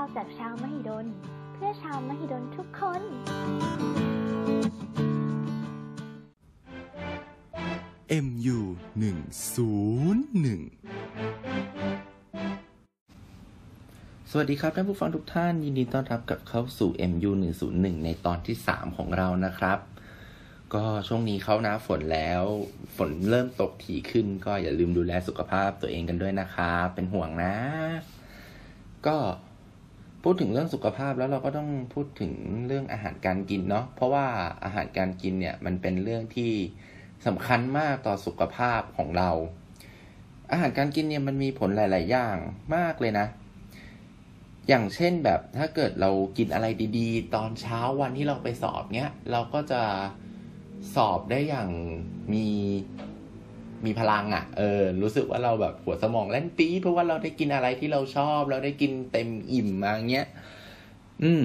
าวจากชาวมหิดล เพื่อชาวมหิดลทุกคน MU หนึ่งศูนย์หนึ่งสวัสดีครับท่านผู้ฟังทุกท่านยินดีต้อนรับกลับเข้าสู่ MU 101ในตอนที่ 3 ของเรานะครับ ก็ช่วงนี้เข้าหน้าฝนแล้ว ฝนเริ่มตกถี่ขึ้น ก็อย่าลืมดูแลสุขภาพตัวเองกันด้วยนะครับ เป็นห่วงนะ ก็ พูดถึงเรื่องสุขภาพแล้วเราก็ต้องพูดถึงเรื่องอาหารการกินเนาะเพราะว่าอาหารการกินเนี่ยมันเป็นเรื่องที่สำคัญมากต่อสุขภาพของเรา อาหารการกินเนี่ยมันมีผลหลาย ๆ อย่างมากเลยนะ อย่างเช่นแบบถ้าเกิดเรากินอะไรดี ๆ ตอนเช้าวันที่เราไปสอบเนี้ยเราก็จะสอบได้อย่างมี มีพลังอะ่ะ เออ รู้สึกว่าเราแบบหัวสมองเล่นปี๊เพราะว่าเราได้กินอะไรที่เราชอบ เราได้กินเต็มอิ่มมาเงี้ย อืม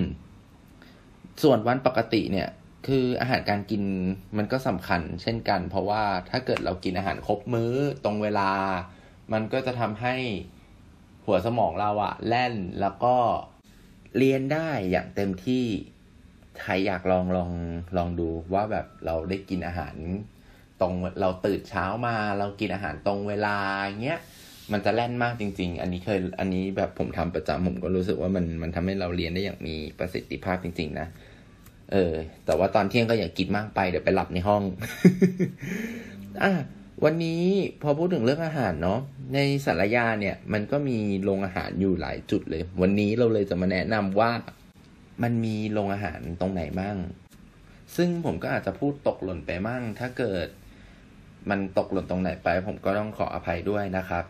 ส่วนวันปกติเนี่ย คืออาหารการกินมันก็สำคัญ เช่นกัน เพราะว่าถ้าเกิดเรากินอาหารครบมื้อตรงเวลา มันก็จะทำให้หัวสมองเราอะแล่นแล้วก็เรียนได้อย่างเต็มที่ใครอยากลองลองลองดูว่าแบบเราได้กินอาหาร ตรงเราตื่นเช้ามา เรากินอาหารตรงเวลาเงี้ยมันจะแล่นมากจริง ๆ อันนี้เคยอันนี้แบบผมทำประจำผมก็รู้สึกว่ามันมันทำให้เราเรียนได้อย่างมีประสิทธิภาพจริง ๆ นะ เออ แต่ว่าตอนเที่ยงก็อย่ากินมากไปเดี๋ยวไปหลับในห้อง อะวันนี้พอพูดถึงเรื่องอาหารเนาะในสารยาเนี่ย มันก็มีโรงอาหารอยู่หลายจุดเลย วันนี้เราเลยจะมาแนะนำว่ามันมีโรงอาหารตรงไหนบ้าง ซึ่งผมก็อาจจะพูดตกหล่นไปมั่ง ถ้าเกิด มันตกหล่นตรงไหนไป ผมก็ต้องขออภัยด้วยนะครับ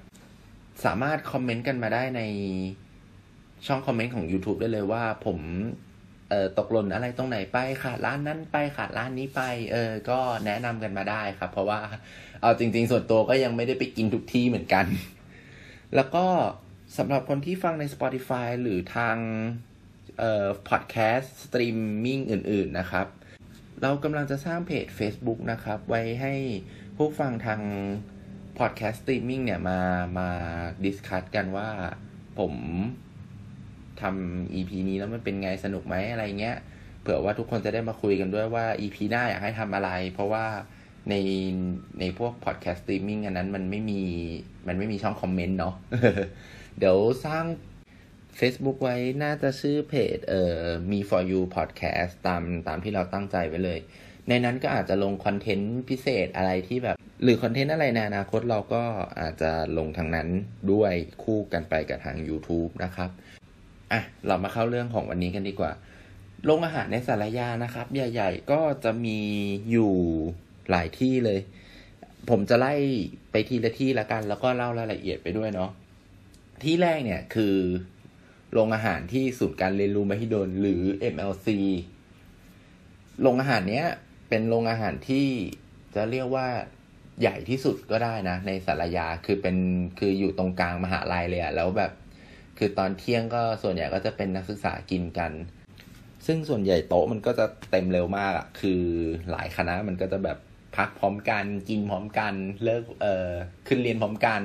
สามารถคอมเมนต์กันมาได้ในช่องคอมเมนต์ของ YouTube ได้เลยว่าผมเออตกหล่นอะไรตรงไหนไปขาดร้านนั้นไปขาดร้านนี้ไป เออ ก็แนะนำกันมาได้ครับ เพราะว่าเอาจริง ๆ ส่วนตัวก็ยังไม่ได้ไปกินทุกที่เหมือนกัน แล้วก็สำหรับคนที่ฟังใน Spotify หรือทางเอ่อพอดแคสต์สตรีมมิ่งอื่น ๆ นะครับ เรากำลังจะสร้างเพจ Facebook นะครับ ไว้ให้ ผู้ฟังทางพอดแคสต์สตรีมมิ่งเนี่ยมามา discuss กันว่าผมทำ EP นี้แล้วมันเป็นไงสนุกไหมอะไรเงี้ย เผื่อว่าทุกคนจะได้มาคุยกันด้วยว่า EP หน้าอยากให้ทำอะไร เพราะว่าในในพวกพอดแคสต์สตรีมมิ่งอันนั้นมันไม่มีมันไม่มีช่องคอมเมนต์เนาะเดี๋ยวสร้าง Facebook ไว้น่าจะชื่อเพจเอ่อมี for you podcast ตามตามที่เราตั้งใจไว้เลย ในนั้นก็อาจจะลงคอนเทนต์พิเศษอะไรที่แบบ หรือคอนเทนต์อะไรในอนาคตเราก็อาจจะลงทางนั้นด้วยคู่กันไปกับทาง YouTube นะครับ อะ เรามาเข้าเรื่องของวันนี้กันดีกว่าโรงอาหารในสารยานะครับ ใหญ่ ๆ ก็จะมีอยู่หลายที่เลย ผมจะไล่ไปทีละที่ละกัน แล้วก็เล่ารายละเอียดไปด้วยเนาะที่แรกเนี่ยคือโรงอาหารที่ศูนย์การเรียนรู้มหิดลหรือ MLC โรงอาหารเนี้ย เป็นโรงอาหารที่จะเรียกว่าใหญ่ที่สุดก็ได้นะ ในสารยาคือเป็นคืออยู่ตรงกลางมหาลัยเลยอะแล้วแบบ คือตอนเที่ยงก็ส่วนใหญ่ก็จะเป็นนักศึกษากินกัน ซึ่งส่วนใหญ่โต๊ะมันก็จะเต็มเร็วมากอะคือหลายคณะมันก็จะแบบพักพร้อมกันกินพร้อมกันเลิกเอ่อขึ้นเรียนพร้อมกัน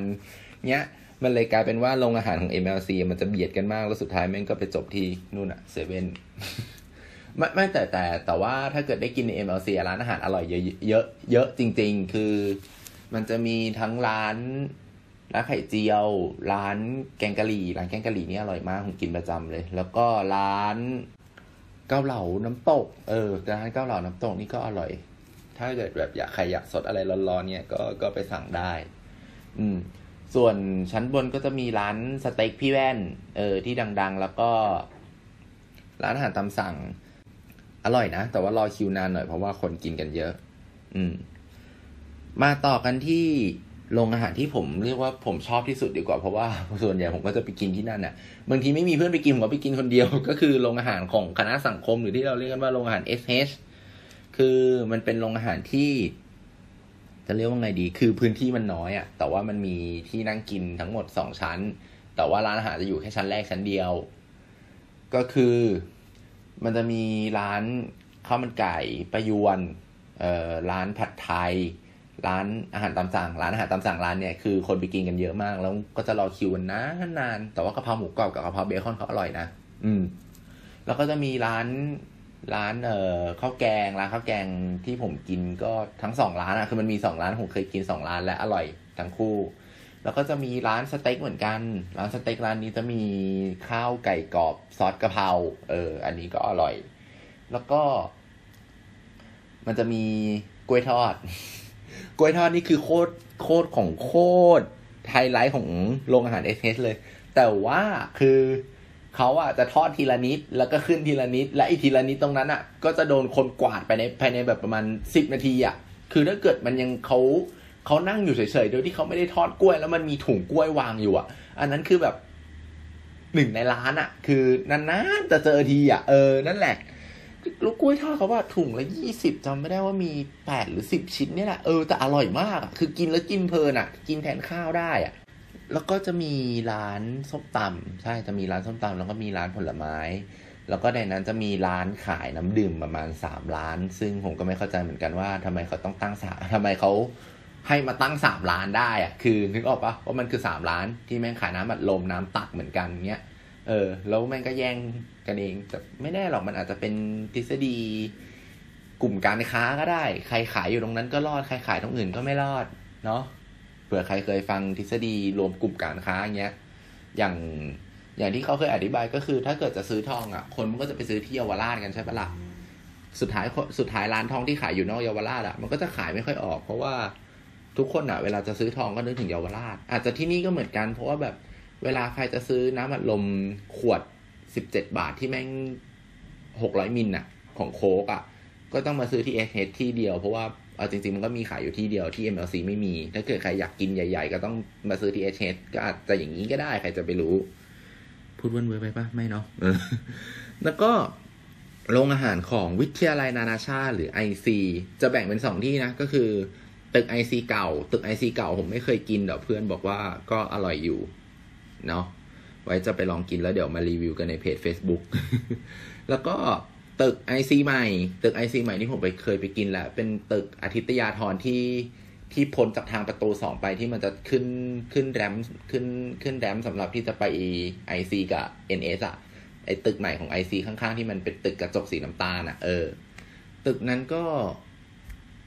เนี้ยมันเลยกลายเป็นว่าโรงอาหารของ MLC มันจะเบียดกันมากแล้วสุดท้ายแม่งก็ไปจบที่นู่นอะเซเว่น ไม่ไม่แต่แต่แต่ว่าถ้าเกิดได้กินใน MLC ร้านอาหารอร่อยเยอะเยอะเยอะจริง ๆ คือ มันจะมีทั้งร้านร้านไข่เจียว ร้านแกงกะหรี่ ร้านแกงกะหรี่นี่อร่อยมากผมกินประจำเลย แล้วก็ร้านเกาเหลาน้ำตก เออร้านเกาเหลาน้ำตกนี่ก็อร่อย ถ้าเกิดแบบอยากใครอยากสดอะไรร้อนๆเนี่ยก็ก็ไปสั่งได้ อืม ส่วนชั้นบนก็จะมีร้านสเต็กพี่แว่น เออ ที่ดัง ๆ แล้วก็ ร้านอาหารตามสั่ง อร่อยนะ แต่ว่ารอคิวนานหน่อยเพราะว่าคนกินกันเยอะ อืม มาต่อกันที่โรงอาหารที่ผมเรียกว่าผมชอบที่สุดดีกว่าเพราะว่าส่วนใหญ่ผมก็จะไปกินที่นั่นน่ะ บางทีไม่มีเพื่อนไปกินผมก็ไปกินคนเดียว ก็คือโรงอาหารของคณะสังคมหรือที่เราเรียกกันว่าโรงอาหาร SH คือมันเป็นโรงอาหารที่ จะเรียกว่าไงดี คือพื้นที่มันน้อยอะ่ะ แต่ว่ามันมีที่นั่งกินทั้งหมดสองชั้น แต่ว่าร้านอาหารจะอยู่แค่ชั้นแรกชั้นเดียว ก็คือ มันจะมีร้านข้าวมันไก่ประยวนเอ่อร้านผัดไทย ร้านอาหารตามสั่ง ร้านอาหารตามสั่งร้านเนี่ยคือคนไปกินกันเยอะมาก แล้วก็จะรอคิวกันนานนานแต่ว่ากะเพราหมูกรอบกับกะเพราเบคอนเขาอร่อยนะอืม แล้วก็จะมีร้านร้านเอ่อข้าวแกงร้านข้าวแกงที่ผมกินก็ทั้งสองร้านอะคือมันมีสองร้านผมเคยกินสองร้านและอร่อยทั้งคู่ แล้วก็จะมีร้านสเต็กเหมือนกัน ร้านสเต็กร้านนี้จะมีข้าวไก่กรอบซอสกะเพราเออ อันนี้ก็อร่อย แล้วก็ มันจะมีกล้วยทอด กล้วยทอดนี่คือโคตรโคตรของโคตรไฮไลท์ของโรงอาหารเอสเเลย แต่ว่าคือเขาอะจะทอดทีละนิด แล้วก็ขึ้นทีละนิด และอีทีละนิดตรงนั้นอะ ก็จะโดนคนกวาดไปในภายในแบบประมาณสิบนาทีอะ คือถ้าเกิดมันยังเขา เขานั่งอยู่เฉยๆ โดยที่เขาไม่ได้ทอดกล้วย แล้วมันมีถุงกล้วยวางอยู่อะอันนั้นคือแบบหนึ่งในร้านอะคือนานๆจะเจอทีอะเออนั่นแหละลูกกล้วยทอดเขาว่าถุงละยี่สิบจำไม่ได้ว่ามีแปดหรือสิบชิ้นเนี่ยแหละเออแต่อร่อยมาก คือกินแล้วกินเพลินอะกินแทนข้าวได้อะแล้วก็จะมีร้านส้มตำใช่จะมีร้านส้มตำแล้วก็มีร้านผลไม้ แล้วก็ในนั้นจะมีร้านขายน้ำดื่มประมาณสามร้าน ซึ่งผมก็ไม่เข้าใจเหมือนกันว่าทำไมเขาต้องตั้งสาทำไมเขา ให้มาตั้งสามร้านได้อะคือ นึกออกปะว่ามันคือสามร้านที่แม่งขายน้ำอัดลมน้ำตักเหมือนกันเงี้ยเออ แล้วแม่งก็แย่งกันเองแต่ไม่แน่หรอกมันอาจจะเป็นทฤษฎีกลุ่มการค้าก็ได้ ใครขายอยู่ตรงนั้นก็รอด ใครขายตรงอื่นก็ไม่รอด เนาะเผื่อใครเคยฟังทฤษฎีรวมกลุ่มการค้าอย่างเงี้ย อย่างอย่างที่เขาเคยอธิบายก็คือ ถ้าเกิดจะซื้อทองอะ คนมันก็จะไปซื้อที่เยาวราชกันใช่ปะละ่ะสุดท้ายสุดท้ายร้านทองที่ขายอยู่นอกเยาวราชอะ มันก็จะขายไม่ค่อยออก เพราะว่า ทุกคนอะเวลาจะซื้อทองก็นึกถึงเยาวราช อาจจะที่นี่ก็เหมือนกัน เพราะว่าแบบเวลาใครจะซื้อน้ำอัดลมขวดสิบเจ็ดบาทที่แม่งหกร้อยมิลน่ะของโคกอะก็ต้องมาซื้อที่เอสเที่เดียวเพราะว่าเอาจริงๆ มันก็มีขายอยู่ที่เดียวที่ MLC ไม่มี ถ้าเกิดใครอยากกินใหญ่ๆ ก็ต้องมาซื้อที่เอสก็อาจจะอย่างนี้ก็ได้ ใครจะไปรู้ พูดเว้นเว้ไปปะไม่เนาะแล้วก็โรงอาหารของวิทยาลัยนานาชาติหรือ IC จะแบ่งเป็นสองที่นะ ก็คือ ตึก IC เก่า ตึก IC เก่าผมไม่เคยกินแต่เพื่อนบอกว่าก็อร่อยอยู่เนาะไว้จะไปลองกินแล้วเดี๋ยวมารีวิวกันในเพจ Facebook แล้วก็ตึก IC ใหม่ ตึก IC ใหม่ที่ผมไปเคยไปกินแหล้วเป็นตึกอาทิตยาธรที่ที่พ้นจากทางประตูสองไปที่มันจะขึ้นขึ้นแรมขึ้นขึ้นแรมสำหรับที่จะไป IC กับ NS อสอะไอตึกใหม่ของ IC ข้างๆ ที่มันเป็นตึกกระจกสีน้ำตาลอะเออ ตึกนั้นก็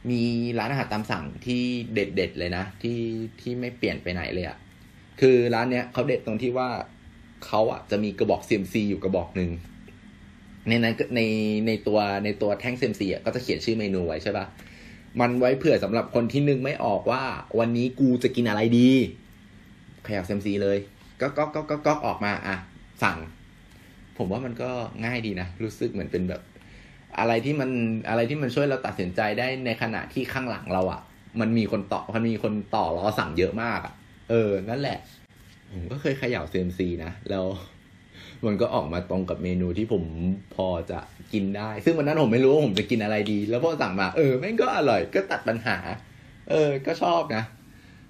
มีร้านอาหารตามสั่งที่เด็ดๆเลยนะ ที่ที่ไม่เปลี่ยนไปไหนเลยอะคือร้านเนี้ยเขาเด็ดตรงที่ว่าเขาอะจะมีกระบอก CMC อยู่กระบอกหนึ่งในนั้นในในตัวในตัวแท่ง CMC อะก็จะเขียนชื่อเมนูไว้ใช่ปะมันไว้เผื่อสำหรับคนที่นึกไม่ออกว่า วันนี้กูจะกินอะไรดีขยับ CMC เลยก็ก็ก็ก็ก็ออกมาอะสั่ง ผมว่ามันก็ง่ายดีนะ รู้สึกเหมือนเป็นแบบ อะไรที่มันอะไรที่มันช่วยเราตัดสินใจได้ในขณะที่ข้างหลังเราอะ่ะ มันมีคนต่อมันมีคนต่อรอสั่งเยอะมากอะ่ะเออ นั่นแหละ ผมก็เคยเขย่า CMC นะ แล้วมันก็ออกมาตรงกับเมนูที่ผมพอจะกินได้ ซึ่งวันนั้นผมไม่รู้ว่าผมจะกินอะไรดี แล้วพอสั่งมาเออแม่งก็อร่อยก็ตัดปัญหา เออ ก็ชอบนะ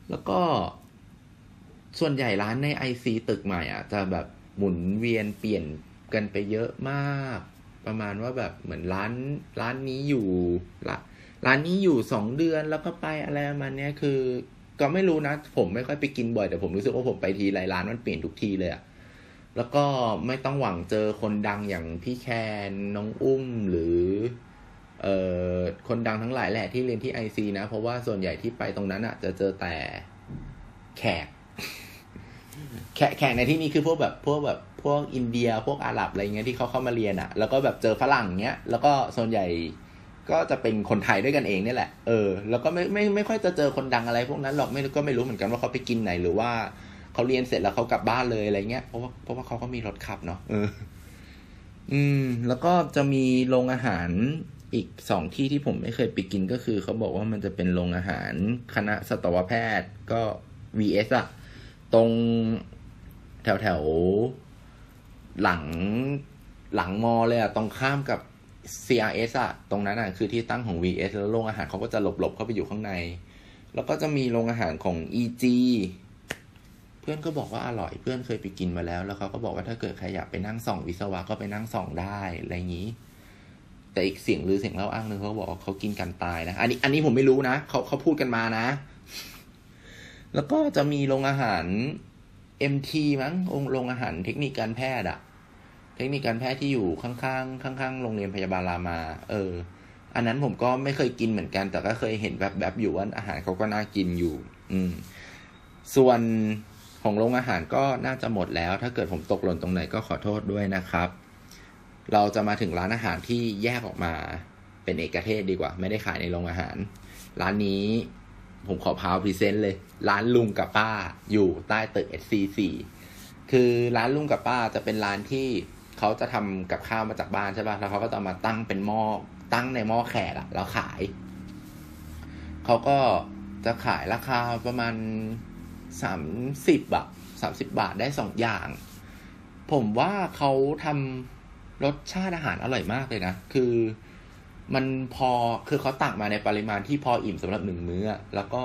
แล้วก็ส่วนใหญ่ร้านในไอซีตึกใหม่อะ จะแบบหมุนเวียนเปลี่ยนกันไปเยอะมาก ประมาณว่าแบบเหมือนร้านร้านนี้อยู่ละร้านนี้อยู่สองเดือนแล้วก็ไปอะไรมาเนี้ยคือ ก็ไม่รู้นะ ผมไม่ค่อยไปกินบ่อยแต่ผมรู้สึกว่าผมไปทีไรร้านมันเปลี่ยนทุกทีเลยอะแล้วก็ไม่ต้องหวังเจอคนดังอย่างพี่แคนน้องอุ้มหรือ เอ่อคนดังทั้งหลายแหละที่เรียนที่ไอซีนะ เพราะว่าส่วนใหญ่ที่ไปตรงนั้นอะจะเจอแต่แขก แขกแขกในที่นี้คือพวกแบบพวกแบบพวกอินเดียพวกอาหรับอะไรเงี้ยที่เขาเข้ามาเรียนอะแล้วก็แบบเจอฝรั่งเงี้ย แล้วก็ส่วนใหญ่ก็จะเป็นคนไทยด้วยกันเองนี่แหละ เออ แล้วก็ไม่ไม่ไม่ค่อยจะเจอคนดังอะไร พวกนั้นหรอก ไม่ก็ไม่รู้เหมือนกันว่าเขาไปกินไหนหรือว่าเขาเรียนเสร็จแล้วเขากลับบ้านเลยอะไรเงี้ย เพราะว่าเพราะว่าเขาก็มีรถขับเนาะ เออ อืม แล้วก็จะมีโรงอาหารอีกสองที่ที่ผมไม่เคยไปกินก็คือเขาบอกว่ามันจะเป็นโรงอาหารคณะสัตวแพทย์ก็ VS อะ ตรงแถวแถวหลังหลังมอเลยอะตรงข้ามกับ CRS อะตรงนั้นอะคือที่ตั้งของ VS แล้วโรงอาหารเขาก็จะหลบๆเข้าไปอยู่ข้างใน แล้วก็จะมีโรงอาหารของ EG เพื่อนก็บอกว่าอร่อยเพื่อนเคยไปกินมาแล้ว แล้วเขาก็บอกว่าถ้าเกิดใครอยากไปนั่งส่องวิศวะก็ไปนั่งส่องได้อะไรอย่างนี้ แต่อีกเสียงหรือเสียงเล่าอ้างหนึ่งเขาบอกเขากินกันตายนะ อันนี้อันนี้ผมไม่รู้นะเขาเขาพูดกันมานะ แล้วก็จะมีโรงอาหาร MT มั้งโรงอาหารเทคนิคการแพทย์อะเทคนิคการแพทย์ที่อยู่ข้างๆข้างๆโรงเรียนพยาบาลรามา เออ อันนั้นผมก็ไม่เคยกินเหมือนกัน แต่ก็เคยเห็นแบบแบบอยู่ว่าอาหารเขาก็น่ากินอยู่ อืม ส่วนของโรงอาหารก็น่าจะหมดแล้ว ถ้าเกิดผมตกหล่นตรงไหนก็ขอโทษด้วยนะครับ เราจะมาถึงร้านอาหารที่แยกออกมา เป็นเอกเทศดีกว่า ไม่ได้ขายในโรงอาหาร ร้านนี้ ผมขอพาวพรีเซนต์เลย ร้านลุงกับป้าอยู่ใต้ตึก SC4 คือร้านลุงกับป้าจะเป็นร้านที่เขาจะทำกับข้าวมาจากบ้านใช่ป่ะ แล้วเขาก็จะมาตั้งเป็นหม้อ ตั้งในหม้อแขกอะแล้วขาย เขาก็จะขายราคาประมาณสามสิบอะสามสิบบาทได้สองอย่าง ผมว่าเขาทำรสชาติอาหารอร่อยมากเลยนะ คือ มันพอคือเขาตักมาในปริมาณที่พออิ่มสำหรับหนึ่งมื้อ แล้วก็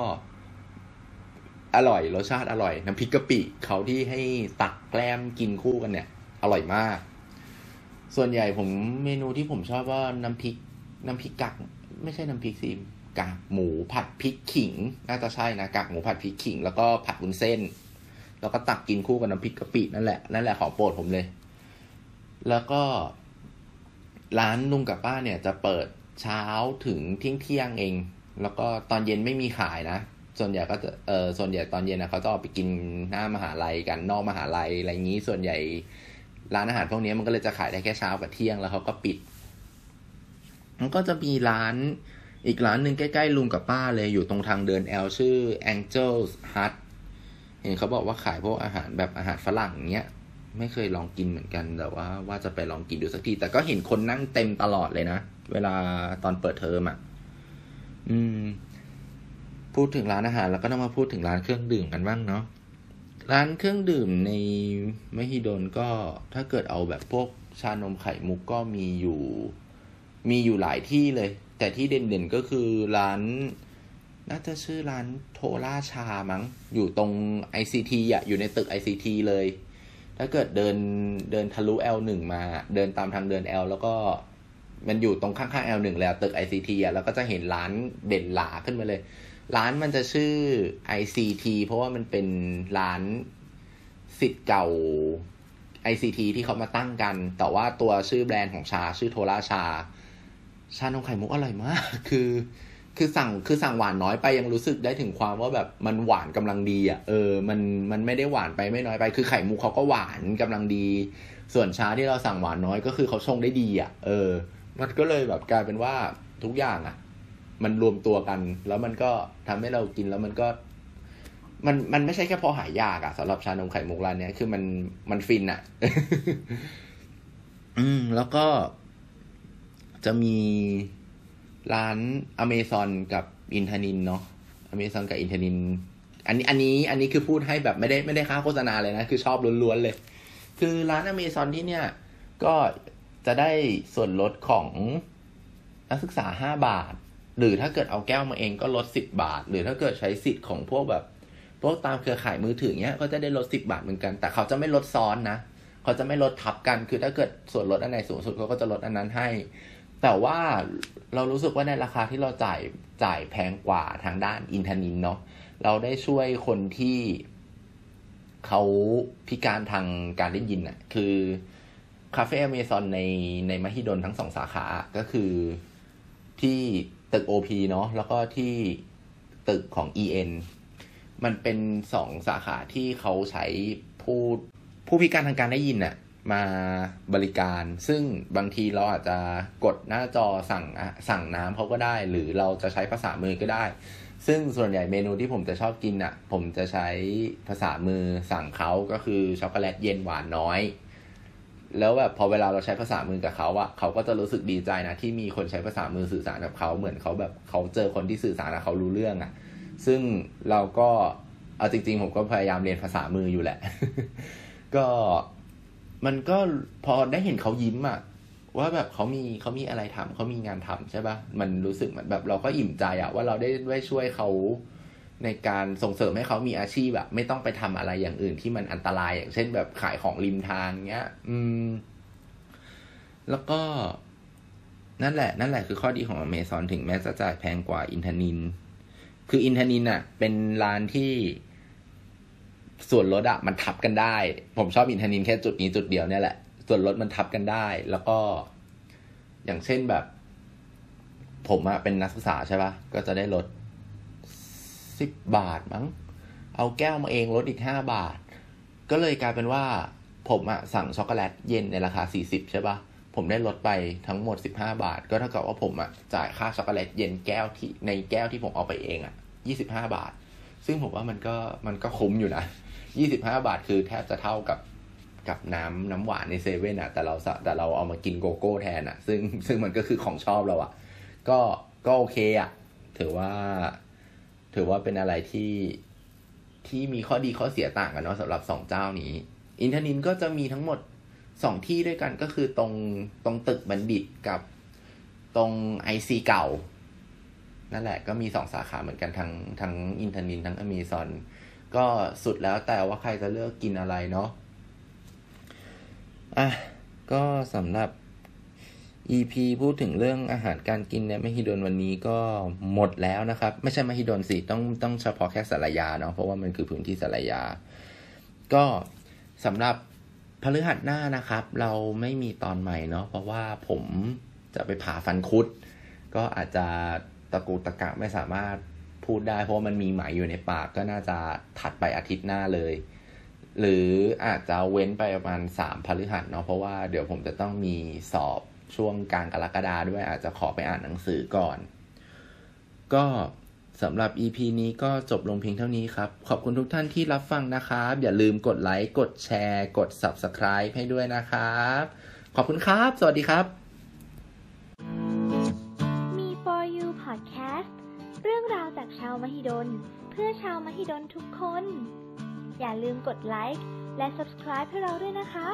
อร่อยรสชาติอร่อย น้ำพริกกะปิเขาที่ให้ตักแกล้มกินคู่กันเนี่ย อร่อยมาก ส่วนใหญ่ผมเมนูที่ผมชอบว่าน้ำพริก น้ำพริกกัก ไม่ใช่น้ำพริกสิกากหมูผัดพริกขิง น่าจะใช่นะกากหมูผัดพริกขิง แล้วก็ผัดวุ้นเส้น แล้วก็ตักกินคู่กับน้ำพริกกะปินั่นแหละนั่นแหละของโปรดผมเลย แล้วก็ ร้านลุงกับป้าเนี่ยจะเปิดเช้าถึงเที่ยงเที่ยงเอง แล้วก็ตอนเย็นไม่มีขายนะ ส่วนใหญ่ก็จะเออส่วนใหญ่ตอนเย็นนะเขาจะออกไปกินหน้ามหาลัยกันนอกมหาลัยอะไรงนี้ ส่วนใหญ่ร้านอาหารพวกนี้มันก็เลยจะขายได้แค่เช้ากับเที่ยงแล้วเขาก็ปิด มันก็จะมีร้านอีกร้านหนึ่งใกล้ๆลุงกับป้าเลยอยู่ตรงทางเดินแอลชื่อ Angel's Hut เห็นเขาบอกว่าขายพวกอาหารแบบอาหารฝรั่งเนี้ย ไม่เคยลองกินเหมือนกัน แต่ว่าว่าจะไปลองกินดูสักที แต่ก็เห็นคนนั่งเต็มตลอดเลยนะ เวลาตอนเปิดเทอมอะ อืม พูดถึงร้านอาหาร แล้วก็ต้องมาพูดถึงร้านเครื่องดื่มกันบ้างเนาะ ร้านเครื่องดื่มในมหิดลก็ถ้าเกิดเอาแบบพวกชานมไข่มุกก็มีอยู่ มีอยู่หลายที่เลย แต่ที่เด่นๆก็คือร้านน่าจะชื่อร้านโทราชามั้ง อยู่ตรง ICT อะ อยู่ในตึก ICT เลย ถ้าเกิดเดินเดินทะลุ L1 มา เดินตามทางเดิน L แล้วก็มันอยู่ตรงข้างๆ L1 แล้วตึก ICT อะแล้วก็จะเห็นร้านเด่นหลาขึ้นมาเลย ร้านมันจะชื่อ ICT เพราะว่ามันเป็นร้านสิทธิ์เก่า ICT ที่เขามาตั้งกัน แต่ว่าตัวชื่อแบรนด์ของชาชื่อโทราชา ชานมไข่มุกอร่อยมาก คือ คือสั่งคือสั่งหวานน้อยไปยังรู้สึกได้ถึงความว่าแบบมันหวานกำลังดีอะเออมันมันไม่ได้หวานไปไม่น้อยไป คือไข่มุกเขาก็หวานกำลังดี ส่วนชาที่เราสั่งหวานน้อยก็คือเขาชงได้ดีอะเออ มันก็เลยแบบกลายเป็นว่าทุกอย่างอะ มันรวมตัวกัน แล้วมันก็ทำให้เรากินแล้วมันก็ มันมันไม่ใช่แค่พอหายยากอะสำหรับชานมไข่มุกร้านเนี้ยคือมันมันฟินอะ อืมแล้วก็จะมี ร้านอเมซอนกับอินทนินเนาะอเมซอนกับอินทนิน อันนี้อันนี้อันนี้คือพูดให้แบบไม่ได้ไม่ได้ค่าโฆษณาเลยนะ คือชอบล้วนๆเลย คือร้านอเมซอนที่เนี่ย ก็จะได้ส่วนลดของนักศึกษาห้าบาท หรือถ้าเกิดเอาแก้วมาเองก็ลดสิบบาท หรือถ้าเกิดใช้สิทธิ์ของพวกแบบ พวกตามเครือข่ายมือถือเนี้ยก็จะได้ลดสิบบาทเหมือนกัน แต่เขาจะไม่ลดซ้อนนะ เขาจะไม่ลดทับกัน คือถ้าเกิดส่วนลดอันไหนสูงสุดเขาก็จะลดอันนั้นให้ แต่ว่าเรารู้สึกว่าในราคาที่เราจ่ายจ่ายแพงกว่าทางด้านอินทนินเนาะเราได้ช่วยคนที่เขาพิการทางการได้ยินอะ่ะ คือคาเฟ่อเมซอนในในมหิดลทั้งสองสาขาก็คือที่ตึก OP เนาะแล้วก็ที่ตึกของ EN มันเป็นสองสาขาที่เขาใช้ผู้ผู้พิการทางการได้ยินน่ะ มาบริการ ซึ่งบางทีเราอาจจะกดหน้าจอสั่งสั่งน้ำเขาก็ได้ หรือเราจะใช้ภาษามือก็ได้ ซึ่งส่วนใหญ่เมนูที่ผมจะชอบกินอะ ผมจะใช้ภาษามือสั่งเขาก็คือช็อกโกแลตเย็นหวานน้อย แล้วแบบพอเวลาเราใช้ภาษามือกับเขาอะเขาก็จะรู้สึกดีใจนะที่มีคนใช้ภาษามือสื่อสารกับเขาเหมือนเขาแบบเขาเจอคนที่สื่อสารกับเขารู้เรื่องอะ ซึ่งเราก็เอาจริง ๆ ผมก็พยายามเรียนภาษามืออยู่แหละ ก็ มันก็พอได้เห็นเขายิ้มอะว่าแบบเขามีเขามีอะไรทำเขามีงานทำใช่ปะมันรู้สึกเหมือนแบบเราก็อิ่มใจอะว่าเราได้ได้ช่วยเขาในการส่งเสริมให้เขามีอาชีพแบบไม่ต้องไปทำอะไรอย่างอื่นที่มันอันตรายอย่างเช่น แบบขายของริมทางเงี้ย อืม แล้วก็นั่นแหละ นั่นแหละคือข้อดีของอเมซอนถึงแม้จะจ่ายแพงกว่าอินทนิน คืออินทนินอะเป็นร้านที่ ส่วนลดอะมันทับกันได้ ผมชอบอินทนินแค่จุดนี้จุดเดียวเนี่ยแหละ ส่วนลดมันทับกันได้ แล้วก็ อย่างเช่นแบบ ผมอะเป็นนักศึกษาใช่ปะก็จะได้ลดสิบบาทมั้ง เอาแก้วมาเองลดอีกห้าบาท ก็เลยกลายเป็นว่า ผมอะสั่งช็อกโกแลตเย็นในราคาสี่สิบใช่ป่ะ ผมได้ลดไปทั้งหมดสิบห้าบาท ก็เท่ากับว่าผมอะจ่ายค่าช็อกโกแลตเย็นแก้วที่ในแก้วที่ผมเอาไปเองอะยี่สิบห้าบาท ซึ่งผมว่ามันก็มันก็คุ้มอยู่นะ ยี่สิบห้าบาทคือแทบจะเท่ากับกับน้ำน้ำหวานในเซเว่นอะแต่เราแต่เราเอามากินโกโก้แทนอะซึ่งซึ่งมันก็คือของชอบเราอะ ก็ก็โอเคอะ ถือว่า ถือว่าเป็นอะไรที่ที่มีข้อดีข้อเสียต่างกันเนาะสำหรับสองเจ้านี้ อินทนินก็จะมีทั้งหมดสองที่ด้วยกันก็คือตรงตรงตึกบัณฑิตกับตรงไอซีเก่า นั่นแหละก็มีสองสาขาเหมือนกันทั้งทั้งอินทนินทั้งอเมซอน ก็สุดแล้วแต่ว่าใครจะเลือกกินอะไรเนาะอะก็สำหรับ EP พูดถึงเรื่องอาหารการกินในมหิดลวันนี้ก็หมดแล้วนะครับ ไม่ใช่มหิดลสิต้องต้องเฉพาะแค่สารยาเนาะเพราะว่ามันคือพื้นที่สารยา ก็สำหรับพฤหัสหน้านะครับ เราไม่มีตอนใหม่เนาะเพราะว่าผมจะไปผ่าฟันคุด ก็อาจจะตะกูตะกะไม่สามารถ พูดได้เพราะมันมีไหมอยู่ในปากก็น่าจะถัดไปอาทิตย์หน้าเลย หรืออาจจะเว้นไปประมาณสามพฤหัสเนาะเพราะว่าเดี๋ยวผมจะต้องมีสอบช่วงกลางกรกฎาด้วยอาจจะขอไปอ่านหนังสือก่อน ก็สำหรับ EP นี้ก็จบลงเพียงเท่านี้ครับ ขอบคุณทุกท่านที่รับฟังนะครับ อย่าลืมกดไลค์ กดแชร์ กด Subscribe ให้ด้วยนะครับ ขอบคุณครับ สวัสดีครับ ชาวมหิดล เพื่อชาวมหิดลทุกคน อย่าลืมกดไลค์และ subscribe ให้เราด้วยนะคะ